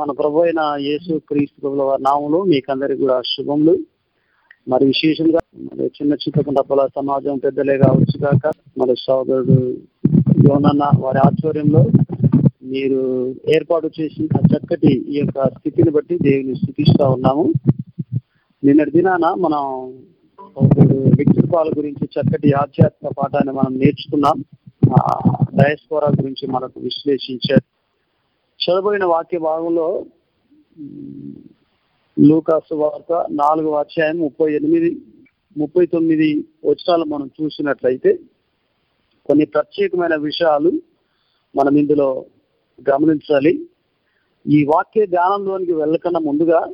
మన ప్రభు అయిన యేసు క్రీస్తు ప్రభుల వారి నామంలో మీకందరికి కూడా శుభములు. మరి విశేషంగా మరి చిన్న చిత్తకుండపల సమాజం పెద్దలే కావచ్చు కాక మరి సోదరుడు యోనన్న వారి ఆధ్వర్యంలో మీరు ఏర్పాటు చేసిన చక్కటి ఈ యొక్క స్థితిని బట్టి దేవుని స్థుతిస్తూ ఉన్నాము. నిన్నటి దినాన మనం వ్యక్తిత్వాల గురించి చక్కటి ఆధ్యాత్మిక పాఠాన్ని మనం నేర్చుకున్నాం. డయస్పోరా గురించి మనకు విశ్లేషించారు. చదవబడిన వాక్య భాగంలో లూకాసు వార్త నాలుగవ అధ్యాయం ముప్పై ఎనిమిది ముప్పై తొమ్మిది వచనాలు మనం చూసినట్లయితే కొన్ని ప్రత్యేకమైన విషయాలు మనం ఇందులో గమనించాలి. ఈ వాక్య ధ్యానంలోనికి వెళ్ళకన్నా ముందుగా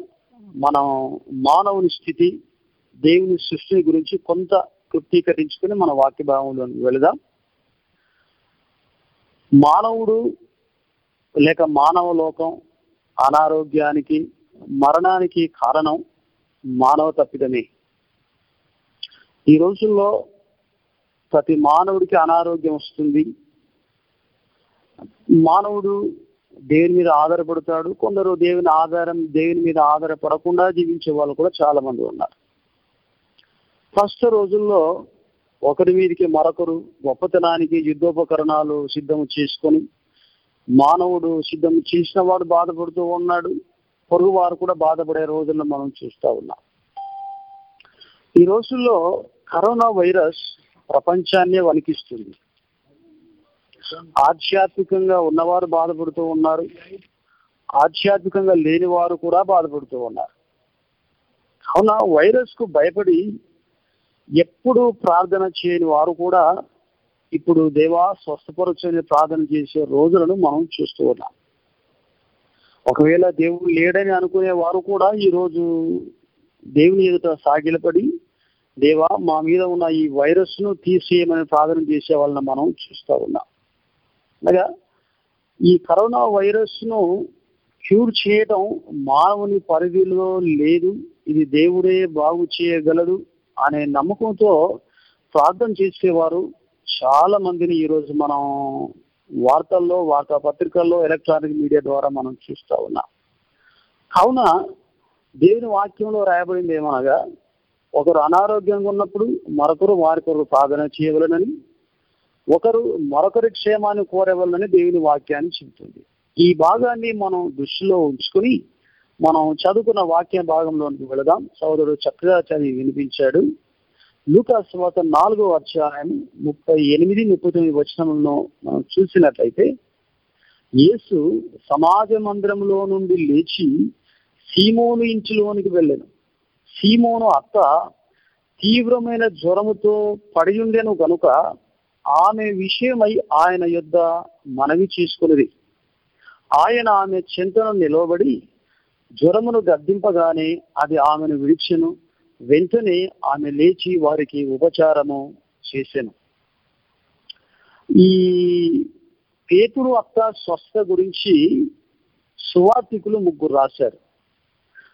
మనం మానవుని స్థితి దేవుని సృష్టిని గురించి కొంత తృప్తీకరించుకుని మన వాక్య భాగంలోకి వెళదాం. మానవుడు లేక మానవ లోకం అనారోగ్యానికి మరణానికి కారణం మానవ తప్పిదమే. ఈ రోజుల్లో ప్రతి మానవుడికి అనారోగ్యం వస్తుంది. మానవుడు దేవుని మీద ఆధారపడతాడు? కొందరు దేవుని ఆధారం దేవుని మీద ఆధారపడకుండా జీవించే వాళ్ళు కూడా చాలా మంది ఉన్నారు. ఫస్ట్ రోజుల్లో ఒకరి మీదకి మరొకరు గొప్పతనానికి యుద్ధోపకరణాలు సిద్ధం చేసుకొని మానవుడు సిద్ధం చేసిన వాడు బాధపడుతూ ఉన్నాడు. పొరుగు వారు కూడా బాధపడే రోజుల్లో మనం చూస్తూ ఉన్నాం. ఈ రోజుల్లో కరోనా వైరస్ ప్రపంచాన్నే వణికిస్తుంది. ఆధ్యాత్మికంగా ఉన్నవారు బాధపడుతూ ఉన్నారు. ఆధ్యాత్మికంగా లేని వారు కూడా బాధపడుతూ ఉన్నారు. కావున వైరస్కు భయపడి ఎప్పుడు ప్రార్థన చేయని వారు కూడా ఇప్పుడు దేవా స్వస్థపరచని ప్రార్థన చేసే రోజులను మనం చూస్తూ ఉన్నాం. ఒకవేళ దేవుడు లేడని అనుకునే వారు కూడా ఈ రోజు దేవుని ఎదుట సాగిలపడి దేవా మా మీద ఉన్న ఈ వైరస్ను తీసేయమని ప్రార్థన చేసే వాళ్ళని మనం చూస్తూ ఉన్నాం. అనగా ఈ కరోనా వైరస్ను క్యూర్ చేయడం మానవుని పరిధిలో లేదు ఇది దేవుడే బాగు చేయగలడు అనే నమ్మకంతో ప్రార్థన చేసేవారు చాలా మందిని ఈరోజు మనం వార్తల్లో వార్తాపత్రికల్లో ఎలక్ట్రానిక్ మీడియా ద్వారా మనం చూస్తూ ఉన్నాం. కావున దేవుని వాక్యంలో రాయబడింది ఏమనగా ఒకరు అనారోగ్యంగా ఉన్నప్పుడు మరొకరు వారికొరకు ప్రార్థన చేయవలనని ఒకరు మరొకరి క్షేమాన్ని కోరవలనని దేవుని వాక్యాన్ని చెబుతుంది. ఈ భాగాన్ని మనం దృష్టిలో ఉంచుకొని మనం చదువుకున్న వాక్య భాగంలోనికి వెళదాం. సోదరుడు చక్కగా చదివి వినిపించాడు. లూకాస్ తర్వాత నాలుగో అధ్యాయం ముప్పై ఎనిమిది ముప్పై తొమ్మిది వచనంలో మనం చూసినట్లయితే యేసు సమాజ మందిరంలో నుండి లేచి సీమోను ఇంటిలోనికి వెళ్ళాను. సీమోను అత్త తీవ్రమైన జ్వరముతో పడియుండెను గనుక ఆమె విషయమై ఆయన యొద్ద మనవి చేసుకున్నది ఆయన ఆమె చింతను నిలవబడి జ్వరమును గద్దింపగానే అది ఆమెను విడిచెను. వెంటనే ఆమె లేచి వారికి ఉపచారము చేశాను ఈ పేతుడు అత్త స్వస్థ గురించి సువార్థికులు ముగ్గురు రాశారు.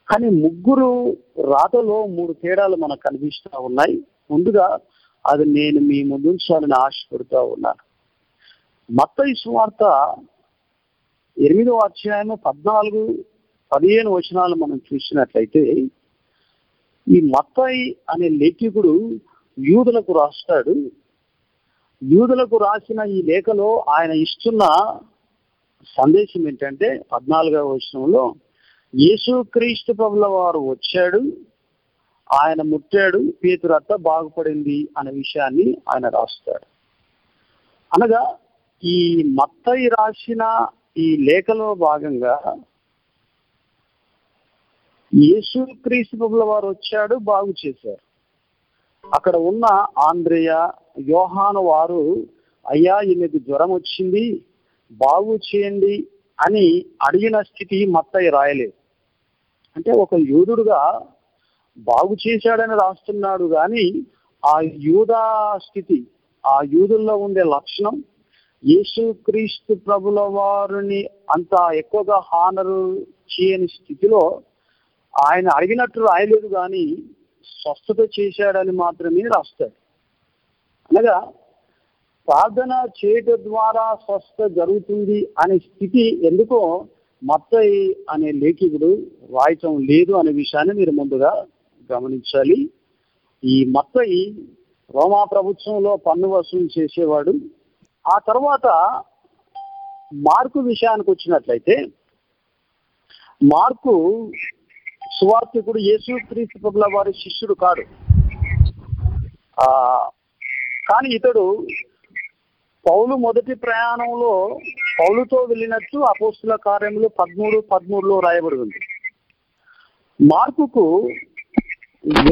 కానీ ముగ్గురు రాతలో మూడు తేడాలు మనకు కనిపిస్తూ ఉన్నాయి. ముందుగా అది నేను మీ ముందుంచాలని ఆశపడుతూ ఉన్నాను. మత్తయి సువార్త ఎనిమిదో అధ్యాయము పద్నాలుగు పదిహేను వచనాలు మనం చూసినట్లయితే ఈ మత్తాయి అనే లేఖికుడు యూదులకు రాస్తాడు. యూదులకు రాసిన ఈ లేఖలో ఆయన ఇస్తున్న సందేశం ఏంటంటే పద్నాలుగవ వచనంలో యేసుక్రీస్తు ప్రభుల వారు వచ్చాడు ఆయన ముట్టాడు పేతురత్త బాగుపడింది అనే విషయాన్ని ఆయన రాస్తాడు. అనగా ఈ మత్తయి రాసిన ఈ లేఖలో భాగంగా యేసు క్రీస్తు ప్రభుల వారు వచ్చాడు బాగు చేశారు. అక్కడ ఉన్న ఆంధ్రేయ యోహాను వారు అయ్యా ఈమెకు జ్వరం వచ్చింది బాగు చేయండి అని అడిగిన స్థితి మత్తయి రాయలేదు. అంటే ఒక యూదుడుగా బాగు చేశాడని రాస్తున్నాడు కానీ ఆ యూదా స్థితి ఆ యూదుల్లో ఉండే లక్షణం యేసు క్రీస్తు ప్రభుల వారిని అంత ఎక్కువగా హానరు చేయని స్థితిలో ఆయన అడిగినట్టు రాయలేదు కానీ స్వస్థత చేశాడని మాత్రమే రాస్తాడు. అనగా ప్రార్థన చేయటం ద్వారా స్వస్థ జరుగుతుంది అనే స్థితి ఎందుకో మత్తయి అనే లేఖికుడు రాయటం లేదు అనే విషయాన్ని మీరు ముందుగా గమనించాలి. ఈ మత్తయి రోమా ప్రభుత్వంలో పన్ను వసూలు చేసేవాడు. ఆ తర్వాత మార్కు విషయానికి వచ్చినట్లయితే మార్కు సువార్థికుడు యేసు క్రీస్తు ప్రభుల వారి శిష్యుడు కాడు. ఆ కానీ ఇతడు పౌలు మొదటి ప్రయాణంలో పౌలుతో వెళ్ళినట్టు అపోస్తుల కార్యంలో పదమూడు పదమూడులో రాయబడి ఉంది. మార్కుకు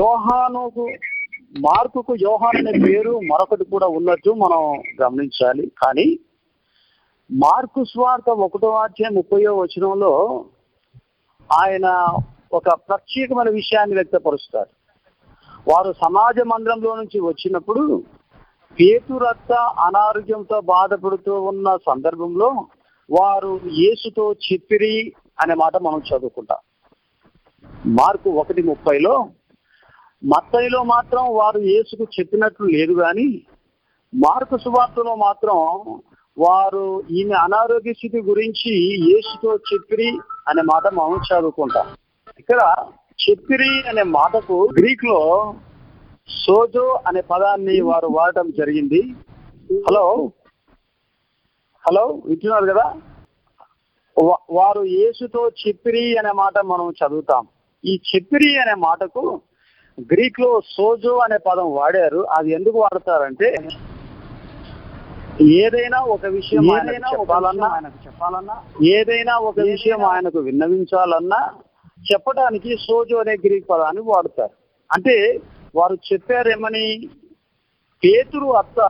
యోహానుకు మార్కుకు యోహాన్ అనే పేరు మరొకటి కూడా ఉన్నట్టు మనం గమనించాలి. కానీ మార్కు స్వార్థ ఒకటో అధ్యాయం ముప్పయో వచనంలో ఆయన ఒక ప్రత్యేకమైన విషయాన్ని వ్యక్తపరుస్తారు వారు సమాజ మందిరంలో నుంచి వచ్చినప్పుడు పేతురత్త అనారోగ్యంతో బాధపడుతూ ఉన్న సందర్భంలో వారు యేసుతో చెప్పిరి అనే మాట మనం చదువుకుంటాం. మార్కు ఒకటి ముప్పైలో మత్తయిలో మాత్రం వారు యేసుకు చెప్పినట్లు లేదు కానీ మార్కు సువార్తలో మాత్రం వారు ఈమె అనారోగ్య స్థితి గురించి యేసుతో చెప్పిరి అనే మాట మనం చదువుకుంటాం. ఇక్కడ చెప్పిరి అనే మాటకు గ్రీక్లో సోజో అనే పదాన్ని వారు వాడటం జరిగింది. హలో? హలో? వింటున్నారు కదా? వారు యేసుతో చెప్పిరి అనే మాట మనం చదువుతాం. ఈ చెప్పిరి అనే మాటకు గ్రీక్లో సోజో అనే పదం వాడారు. అది ఎందుకు వాడతారంటే ఏదైనా ఒక విషయం ఆయనకు చెప్పాలన్నా చెప్పాలన్నా ఏదైనా ఒక విషయం ఆయనకు విన్నవించాలన్నా చెప్పడానికి సోజో అనే గ్రీక్ పదాన్ని వాడతారు. అంటే వారు చెప్పారేమని? పేతురు అత్త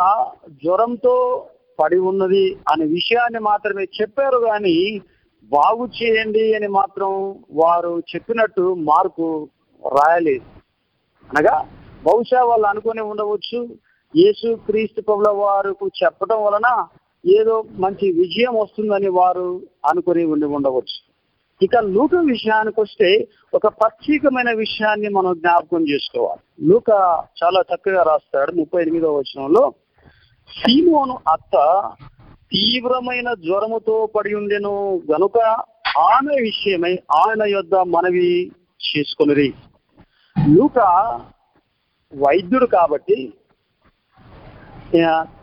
జ్వరంతో పడి ఉన్నది అనే విషయాన్ని మాత్రమే చెప్పారు కానీ బాగు చేయండి అని మాత్రం వారు చెప్పినట్టు మార్కు రాయలేదు. అనగా బహుశా వాళ్ళు అనుకుని ఉండవచ్చు యేసు క్రీస్తు ప్రభుల వారికి చెప్పడం వలన ఏదో మంచి విజయం వస్తుందని వారు అనుకుని ఉండి ఉండవచ్చు. ఇక లూక విషయానికి వస్తే ఒక ప్రత్యేకమైన విషయాన్ని మనం జ్ఞాపకం చేసుకోవాలి. లూక చాలా చక్కగా రాస్తాడు ముప్పై ఎనిమిదవ వచనంలో. సీమోను అత్త తీవ్రమైన జ్వరముతో పడి ఉండెను. గనుక ఆమె విషయమై ఆయన యొద్ద మనవి చేసుకొనిరి. లూక వైద్యుడు కాబట్టి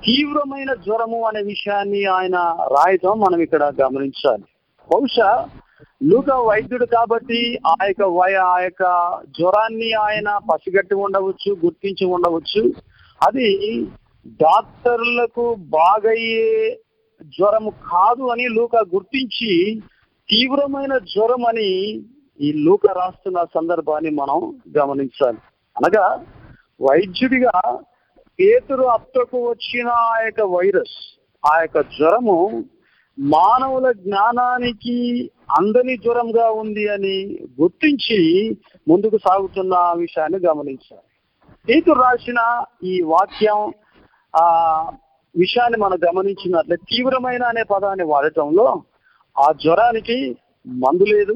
తీవ్రమైన జ్వరము అనే విషయాన్ని ఆయన రాయటం మనం ఇక్కడ గమనించాలి. బహుశా లూక వైద్యుడు కాబట్టి ఆ యొక్క వై ఆ యొక్క జ్వరాన్ని ఆయన పసిగట్టి ఉండవచ్చు గుర్తించి ఉండవచ్చు. అది డాక్టర్లకు బాగయ్యే జ్వరము కాదు అని లూక గుర్తించి తీవ్రమైన జ్వరం అని ఈ లూక రాస్తున్న సందర్భాన్ని మనం గమనించాలి. అనగా వైద్యుడిగా పేతురు అత్తకు వచ్చిన ఆ యొక్క వైరస్ ఆ యొక్క జ్వరము మానవుల జ్ఞానానికి అందని జ్వరంగా ఉంది అని గుర్తించి ముందుకు సాగుతున్న ఆ విషయాన్ని గమనించాలి. పేతురు రాసిన ఈ వాక్యం ఆ విషయాన్ని మనం గమనించినట్లే తీవ్రమైన అనే పదాన్ని వాడటంలో ఆ జ్వరానికి మందు లేదు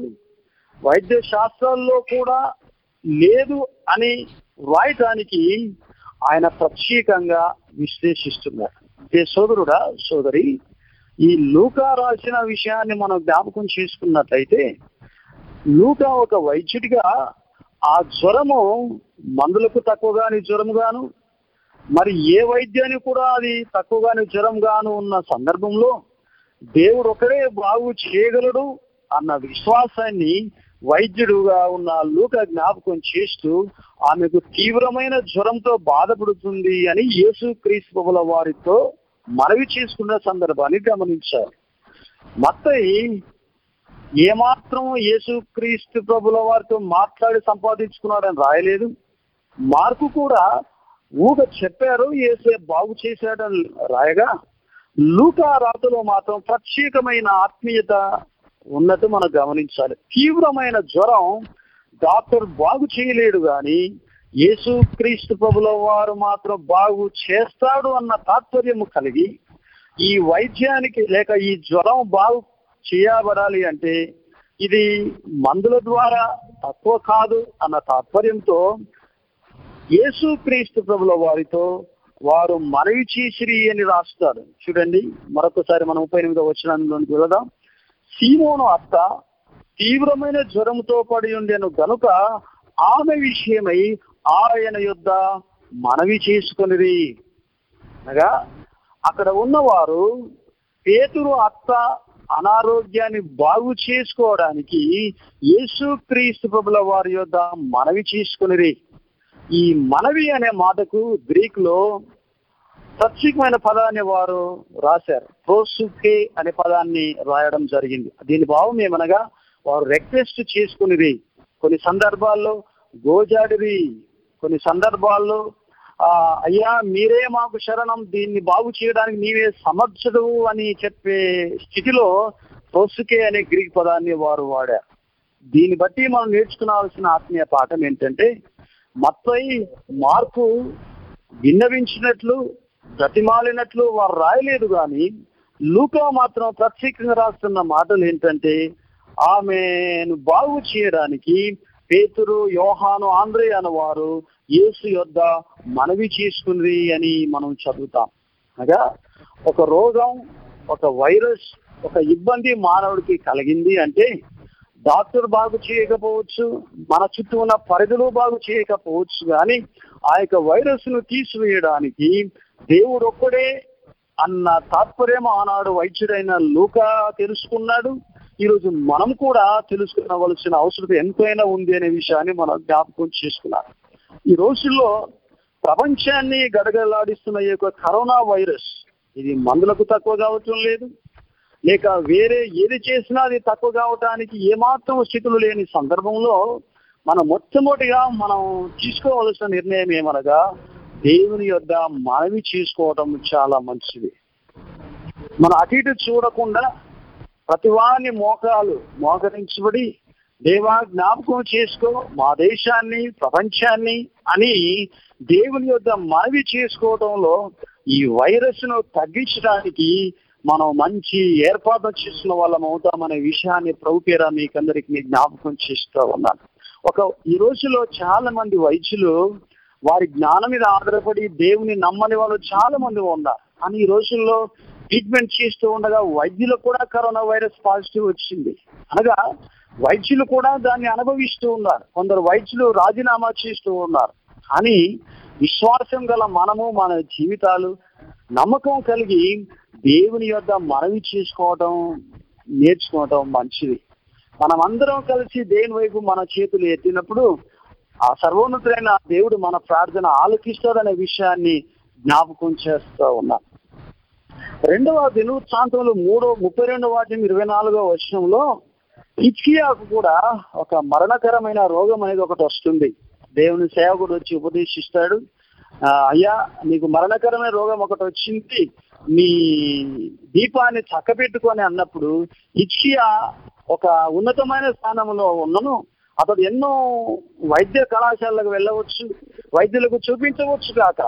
వైద్య శాస్త్రాల్లో కూడా లేదు అని రాయటానికి ఆయన ప్రత్యేకంగా విశ్లేషిస్తున్నారు. ఏ సోదరుడా సోదరి ఈ లూకా రాసిన విషయాన్ని మనం జ్ఞాపకం చేసుకున్నట్లయితే లూకా ఒక వైద్యుడిగా ఆ జ్వరము మందులకు తక్కువగాని జ్వరముగాను మరి ఏ వైద్యానికి కూడా అది తక్కువగాని జ్వరంగాను ఉన్న సందర్భంలో దేవుడు ఒకడే బాగు చేయగలడు అన్న విశ్వాసాన్ని వైద్యుడుగా ఉన్న లూక జ్ఞాపకం చేస్తూ ఆమెకు తీవ్రమైన జ్వరంతో బాధపడుతుంది అని యేసు క్రీస్తుల వారితో మనవి చేసుకున్న సందర్భాన్ని గమనించారు మత్తయి ఏమాత్రం యేసుక్రీస్తు ప్రభుల వారితో మాట్లాడి సంపాదించుకున్నాడని రాయలేదు. మార్కు కూడా ఊగ చెప్పారు ఏసే బాగు చేశాడని రాయగా లూకా రాతలో మాత్రం ప్రత్యేకమైన ఆత్మీయత ఉన్నట్టు మనం గమనించాలి. తీవ్రమైన జ్వరం డాక్టర్ బాగు చేయలేడు కానీ యేసు క్రీస్తు ప్రభుల వారు మాత్రం బాగు చేస్తాడు అన్న తాత్పర్యము కలిగి ఈ వైద్యానికి లేక ఈ జ్వరం బాగు చేయబడాలి అంటే ఇది మందుల ద్వారా తక్కువ కాదు అన్న తాత్పర్యంతో యేసు క్రీస్తు ప్రభుల వారితో వారు మనవి చేసిరి అని రాస్తారు. చూడండి మరొకసారి మనం ముప్పై ఎనిమిదో వచ్చినంలోనికి వెళదాం. సీమోను అత్త తీవ్రమైన జ్వరంతో పడి ఉండేను గనుక ఆమె విషయమై ఆయన యుద్ధ మనవి చేసుకునిది. అనగా అక్కడ ఉన్నవారు పేతురు అత్త అనారోగ్యాన్ని బాగు చేసుకోవడానికి యేసు క్రీస్తు ప్రభుల వారి యొద్ మనవి చేసుకునిరి ఈ మనవి అనే మాటకు గ్రీక్లో ప్రత్యేకమైన పదాన్ని వారు రాశారు. ప్రోసుకే అనే పదాన్ని రాయడం జరిగింది. దీని భావం ఏమనగా వారు రిక్వెస్ట్ చేసుకునిది. కొన్ని సందర్భాల్లో గోజాడిది. కొన్ని సందర్భాల్లో ఆ అయ్యా మీరే మాకు శరణం దీన్ని బాగు చేయడానికి నీవే సమర్థుడు అని చెప్పే స్థితిలో ప్రోసుకే అనే గ్రీక్ పదాన్ని వారు వాడారు. దీన్ని బట్టి మనం నేర్చుకునాల్సిన ఆత్మీయ పాఠం ఏంటంటే మత్తై మార్పు విన్నవించినట్లు గతిమాలినట్లు వారు రాయలేదు కానీ లూకా మాత్రం ప్రత్యేకంగా రాస్తున్న మాటలు ఏంటంటే ఆమెను బాగు చేయడానికి పేతురు యోహాను ఆంధ్రే అన్న వారు యేసు యొద్ద మనవి చేసుకుంది అని మనం చదువుతాం. అనగా ఒక రోగం ఒక వైరస్ ఒక ఇబ్బంది మానవుడికి కలిగింది అంటే డాక్టర్ బాగు చేయకపోవచ్చు మన చుట్టూ ఉన్న పరిధులు బాగు చేయకపోవచ్చు కానీ ఆ యొక్క వైరస్ను తీసివేయడానికి దేవుడు ఒక్కడే అన్న తాత్పర్యం ఆనాడు వైద్యుడైన లూకా తెలుసుకున్నాడు. ఈరోజు మనం కూడా తెలుసుకోవలసిన అవసరం ఎంతైనా ఉంది అనే విషయాన్ని మనం జ్ఞాపకం చేసుకున్నాం. ఈ రోజుల్లో ప్రపంచాన్ని గడగలాడిస్తున్న ఈ యొక్క కరోనా వైరస్ ఇది మందులకు తక్కువ కావటం లేదు. లేక వేరే ఏది చేసినా అది తక్కువ కావటానికి ఏమాత్రం స్థితులు లేని సందర్భంలో మనం మొట్టమొదటిగా మనం తీసుకోవలసిన నిర్ణయం ఏమనగా దేవుని యొద్ద మనవి చేసుకోవటం చాలా మంచిది. మనం అటు ఇటు చూడకుండా ప్రతివాని మోకాలు మోకరించబడి దేవా జ్ఞాపకం చేసుకో మా దేశాన్ని ప్రపంచాన్ని అని దేవుని యొక్క మనవి చేసుకోవడంలో ఈ వైరస్ను తగ్గించడానికి మనం మంచి ఏర్పాటు చేసిన వాళ్ళం అవుతామనే విషయాన్ని ప్రభు పేర మీకందరికి జ్ఞాపకం చేస్తూ ఉన్నాను. ఒక ఈ రోజులో చాలా మంది వైద్యులు వారి జ్ఞానం మీద ఆధారపడి దేవుని నమ్మని వాళ్ళు చాలా మంది ఉన్నారు. కానీ ఈ రోజుల్లో ట్రీట్మెంట్ చేస్తూ ఉండగా వైద్యులకు కూడా కరోనా వైరస్ పాజిటివ్ వచ్చింది. అనగా వైద్యులు కూడా దాన్ని అనుభవిస్తూ ఉన్నారు. కొందరు వైద్యులు రాజీనామా చేస్తూ ఉన్నారు. కానీ విశ్వాసం గల మనము మన జీవితాలు నమ్మకం కలిగి దేవుని యొద్ద మనవి చేసుకోవటం నేర్చుకోవటం మంచిది. మనమందరం కలిసి దేని వైపు మన చేతులు ఎత్తినప్పుడు ఆ సర్వోన్నతులైన దేవుడు మన ప్రార్థన ఆలకిస్తాడనే విషయాన్ని జ్ఞాపకం చేస్తూ ఉన్నాం. రెండవ దినోత్సాంతంలో మూడో ముప్పై రెండవ వాద్యం ఇరవై నాలుగో వర్షంలో హిచ్కియాకు కూడా ఒక మరణకరమైన రోగం అనేది ఒకటి వస్తుంది. దేవుని సేవకుడు వచ్చి ఉపదేశిస్తాడు. అయ్యా నీకు మరణకరమైన రోగం ఒకటి వచ్చింది. మీ దీపాన్ని చక్కబెట్టుకొని అన్నప్పుడు ఇచ్చియా ఒక ఉన్నతమైన స్థానంలో ఉన్నను. అతడు ఎన్నో వైద్య కళాశాలకు వెళ్ళవచ్చు వైద్యులకు చూపించవచ్చు కాక.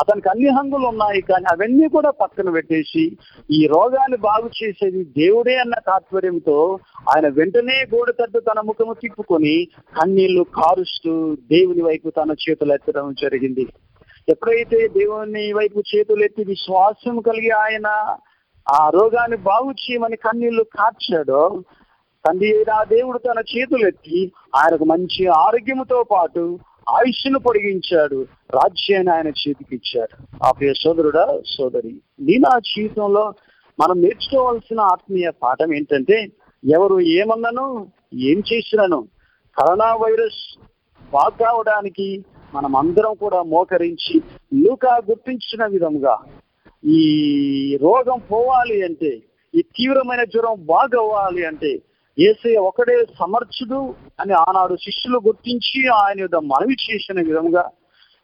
అతనికి అన్ని హంగులు ఉన్నాయి కానీ అవన్నీ కూడా పక్కన పెట్టేసి ఈ రోగాన్ని బాగు చేసేది దేవుడే అన్న తాత్పర్యంతో ఆయన వెంటనే గోడ తట్టు తన ముఖము తిప్పుకొని కన్నీళ్ళు కారుస్తూ దేవుని వైపు తన చేతులు ఎత్తడం జరిగింది. ఎప్పుడైతే దేవుని వైపు చేతులు ఎత్తి విశ్వాసం కలిగి ఆయన ఆ రోగాన్ని బాగు చేయమని కన్నీళ్ళు కార్చాడో తండ్రి ఆ దేవుడు తన చేతులు ఎత్తి ఆయనకు మంచి ఆరోగ్యముతో పాటు ఆయుష్ను పొడిగించాడు రాజ్యాన్ని ఆయన చేతికి ఇచ్చాడు ఆ ప్రియ సోదరుడా సోదరి నీ నా జీవితంలో మనం నేర్చుకోవాల్సిన ఆత్మీయ పాఠం ఏంటంటే ఎవరు ఏమన్నాను ఏం చేసినాను కరోనా వైరస్ బాగు కావడానికి మనం అందరం కూడా మోకరించి లూకా గుర్తించిన విధంగా ఈ రోగం పోవాలి అంటే ఈ తీవ్రమైన జ్వరం బాగవ్వాలి అంటే ఏసయ్య ఒకడే సమర్థుడు అని ఆనాడు శిష్యులు గుర్తించి ఆయన యొక్క మనవి చేసిన విధంగా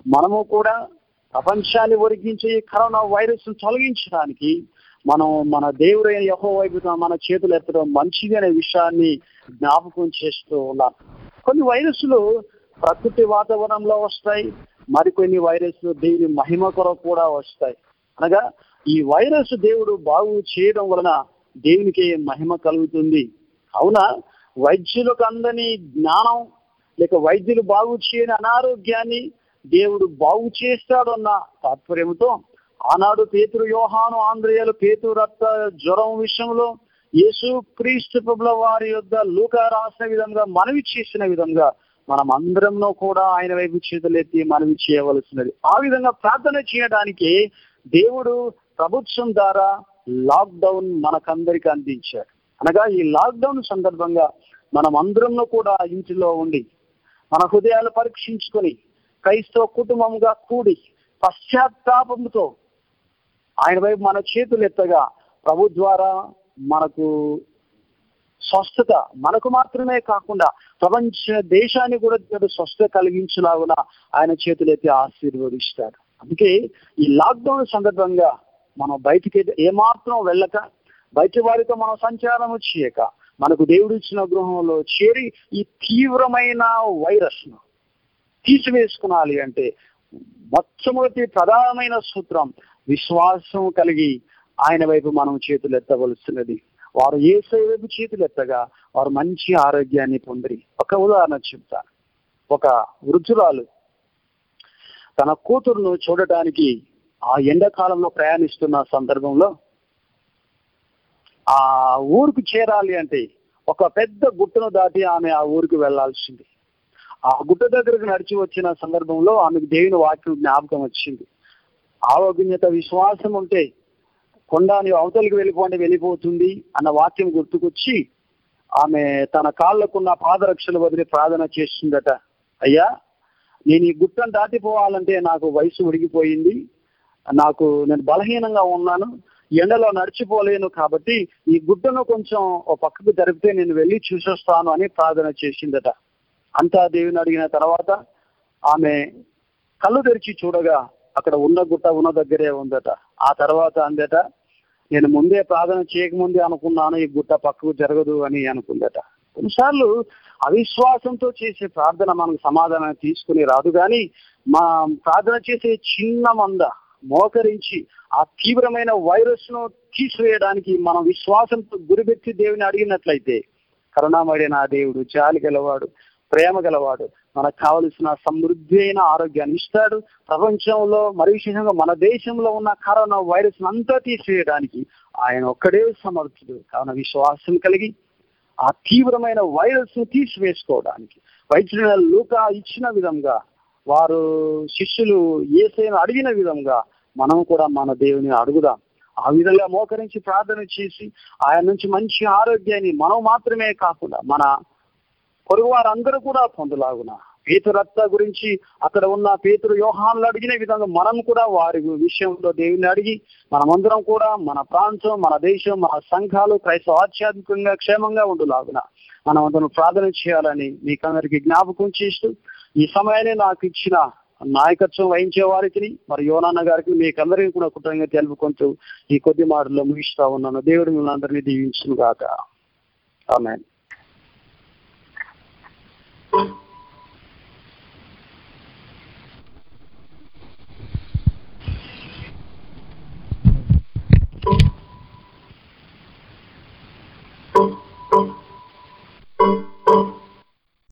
మనము కూడా ప్రపంచాన్ని ఒరిగించే ఈ కరోనా వైరస్ తొలగించడానికి మనం మన దేవుడైన యహో వైపు మన చేతులు ఎత్తడం మంచిది అనే విషయాన్ని జ్ఞాపకం చేస్తూ ఉన్నాం. కొన్ని వైరస్లు ప్రకృతి వాతావరణంలో వస్తాయి మరికొన్ని వైరస్లు దేవుని మహిమ కొరకు కూడా వస్తాయి. అనగా ఈ వైరస్ దేవుడు బాగు చేయడం వలన దేవునికి మహిమ కలుగుతుంది. అవునా? వైద్యులకు అందని జ్ఞానం లేక వైద్యులు బాగు చేయని అనారోగ్యాన్ని దేవుడు బాగు చేస్తాడన్న తాత్పర్యంతో ఆనాడు పేతురు యోహాను ఆంధ్రయ్యలు పేతురు రక్త జ్వరం విషయంలో యేసు క్రీస్తు ప్రభుల వారి యొక్క లూక రాసిన విధంగా మనవి చేసిన విధంగా మనం అందరంలో కూడా ఆయన వైపు చేతులెత్తి మనవి చేయవలసినది. ఆ విధంగా ప్రార్థన చేయడానికి దేవుడు ప్రభుత్వం ద్వారా లాక్డౌన్ మనకందరికి అందించాడు. అనగా ఈ లాక్డౌన్ సందర్భంగా మనం అందరంలో కూడా ఇంటిలో ఉండి మన హృదయాలు పరీక్షించుకొని క్రైస్తవ కుటుంబంగా కూడి పశ్చాత్తాపంతో ఆయన వైపు మన చేతులు ఎత్తగా ప్రభు ద్వారా మనకు స్వస్థత మనకు మాత్రమే కాకుండా ప్రపంచ దేశాన్ని కూడా దేవుడు స్వస్థత కలిగించలాగున ఆయన చేతులైతే ఆశీర్వదిస్తాడు. అందుకే ఈ లాక్డౌన్ సందర్భంగా మనం బయటికి ఏమాత్రం వెళ్ళక బయట వారితో మనం సంచారం చేయక మనకు దేవుడు ఇచ్చిన గృహంలో చేరి ఈ తీవ్రమైన వైరస్ను తీసివేసుకునాలి అంటే మొట్టమొదటి ప్రధానమైన సూత్రం విశ్వాసం కలిగి ఆయన వైపు మనం చేతులు ఎత్తవలసినది. వారు ఏ వైపు చేతులు ఎత్తగా వారు మంచి ఆరోగ్యాన్ని పొందిరి. ఒక ఉదాహరణ చెప్తాను ఒక వృద్ధురాలు తన కూతురును చూడటానికి ఆ ఎండాకాలంలో ప్రయాణిస్తున్న సందర్భంలో ఆ ఊరికి చేరాలి అంటే ఒక పెద్ద గుట్టను దాటి ఆమె ఆ ఊరికి వెళ్ళాల్సింది ఆ గుట్ట దగ్గరకు నడిచి వచ్చిన సందర్భంలో ఆమెకు దేవుని వాక్యం జ్ఞాపకం వచ్చింది. ఆరోగ్యత విశ్వాసం ఉంటే కొండాని అవతలికి వెళ్ళిపోండి వెళ్ళిపోతుంది అన్న వాక్యం గుర్తుకొచ్చి ఆమె తన కాళ్ళకున్న పాదరక్షలు వదిలి ప్రార్థన చేస్తుందట. అయ్యా నేను ఈ గుట్టను దాటిపోవాలంటే నాకు వయసు ఉడిగిపోయింది. నాకు నేను బలహీనంగా ఉన్నాను. ఎండలో నడిచిపోలేను కాబట్టి ఈ గుడ్డను కొంచెం ఓ పక్కకు జరిపితే నేను వెళ్ళి చూసొస్తాను అని ప్రార్థన చేసిందట. అంతా దేవుని అడిగిన తర్వాత ఆమె కళ్ళు తెరిచి చూడగా అక్కడ ఉన్న గుట్ట ఉన్న దగ్గరే ఉందట. ఆ తర్వాత అందట నేను ముందే ప్రార్థన చేయకముందే అనుకున్నాను ఈ గుట్ట పక్కకు జరగదు అని అనుకుందట. కొన్నిసార్లు అవిశ్వాసంతో చేసే ప్రార్థన మనకు సమాధానం తీసుకుని రాదు. కానీ మా ప్రార్థన చేసే చిన్న మంద మోకరించి ఆ తీవ్రమైన వైరస్ను తీసివేయడానికి మనం విశ్వాసంతో గురిపెట్టి దేవుని అడిగినట్లయితే కరుణామడి నా దేవుడు జాలి గలవాడు ప్రేమ గలవాడు మనకు కావలసిన సమృద్ధి అయిన ఆరోగ్యాన్ని ఇస్తాడు. ప్రపంచంలో మరి విశేషంగా మన దేశంలో ఉన్న కరోనా వైరస్ అంతా తీసివేయడానికి ఆయన ఒక్కడే సమర్థుడు. కావున విశ్వాసం కలిగి ఆ తీవ్రమైన వైరస్ను తీసివేసుకోవడానికి వైద్యుల లూక ఇచ్చిన విధంగా వారు శిష్యులు ఏసైనా అడిగిన విధంగా మనం కూడా మన దేవుని అడుగుదాం. ఆ విధంగా మోకరించి ప్రార్థన చేసి ఆయన నుంచి మంచి ఆరోగ్యాన్ని మనం మాత్రమే కాకుండా మన పొరుగు వారందరూ కూడా పొందలాగునా పేతురత్త గురించి అక్కడ ఉన్న పేతురు వ్యూహాన్లు అడిగిన విధంగా మనం కూడా వారి విషయంలో దేవుని అడిగి మనమందరం కూడా మన ప్రాంతం మన దేశం మన సంఘాలు క్రైస్తవ ఆధ్యాత్మికంగా క్షేమంగా ఉండులాగున. మనం అందరం ప్రార్థన చేయాలని మీకందరికి జ్ఞాపకం చేస్తూ ఈ సమయాన్ని నాకు ఇచ్చిన నాయకత్వం వహించే వారికి మరి యోనాన్న గారికి మీకందరికీ కూడా కుటుంబంగా తెలుపుకుంటూ ఈ కొద్ది మాటల్లో ముగిస్తా ఉన్నాను. దేవుడు మిమ్మల్ని అందరినీ దీవించును ఆమె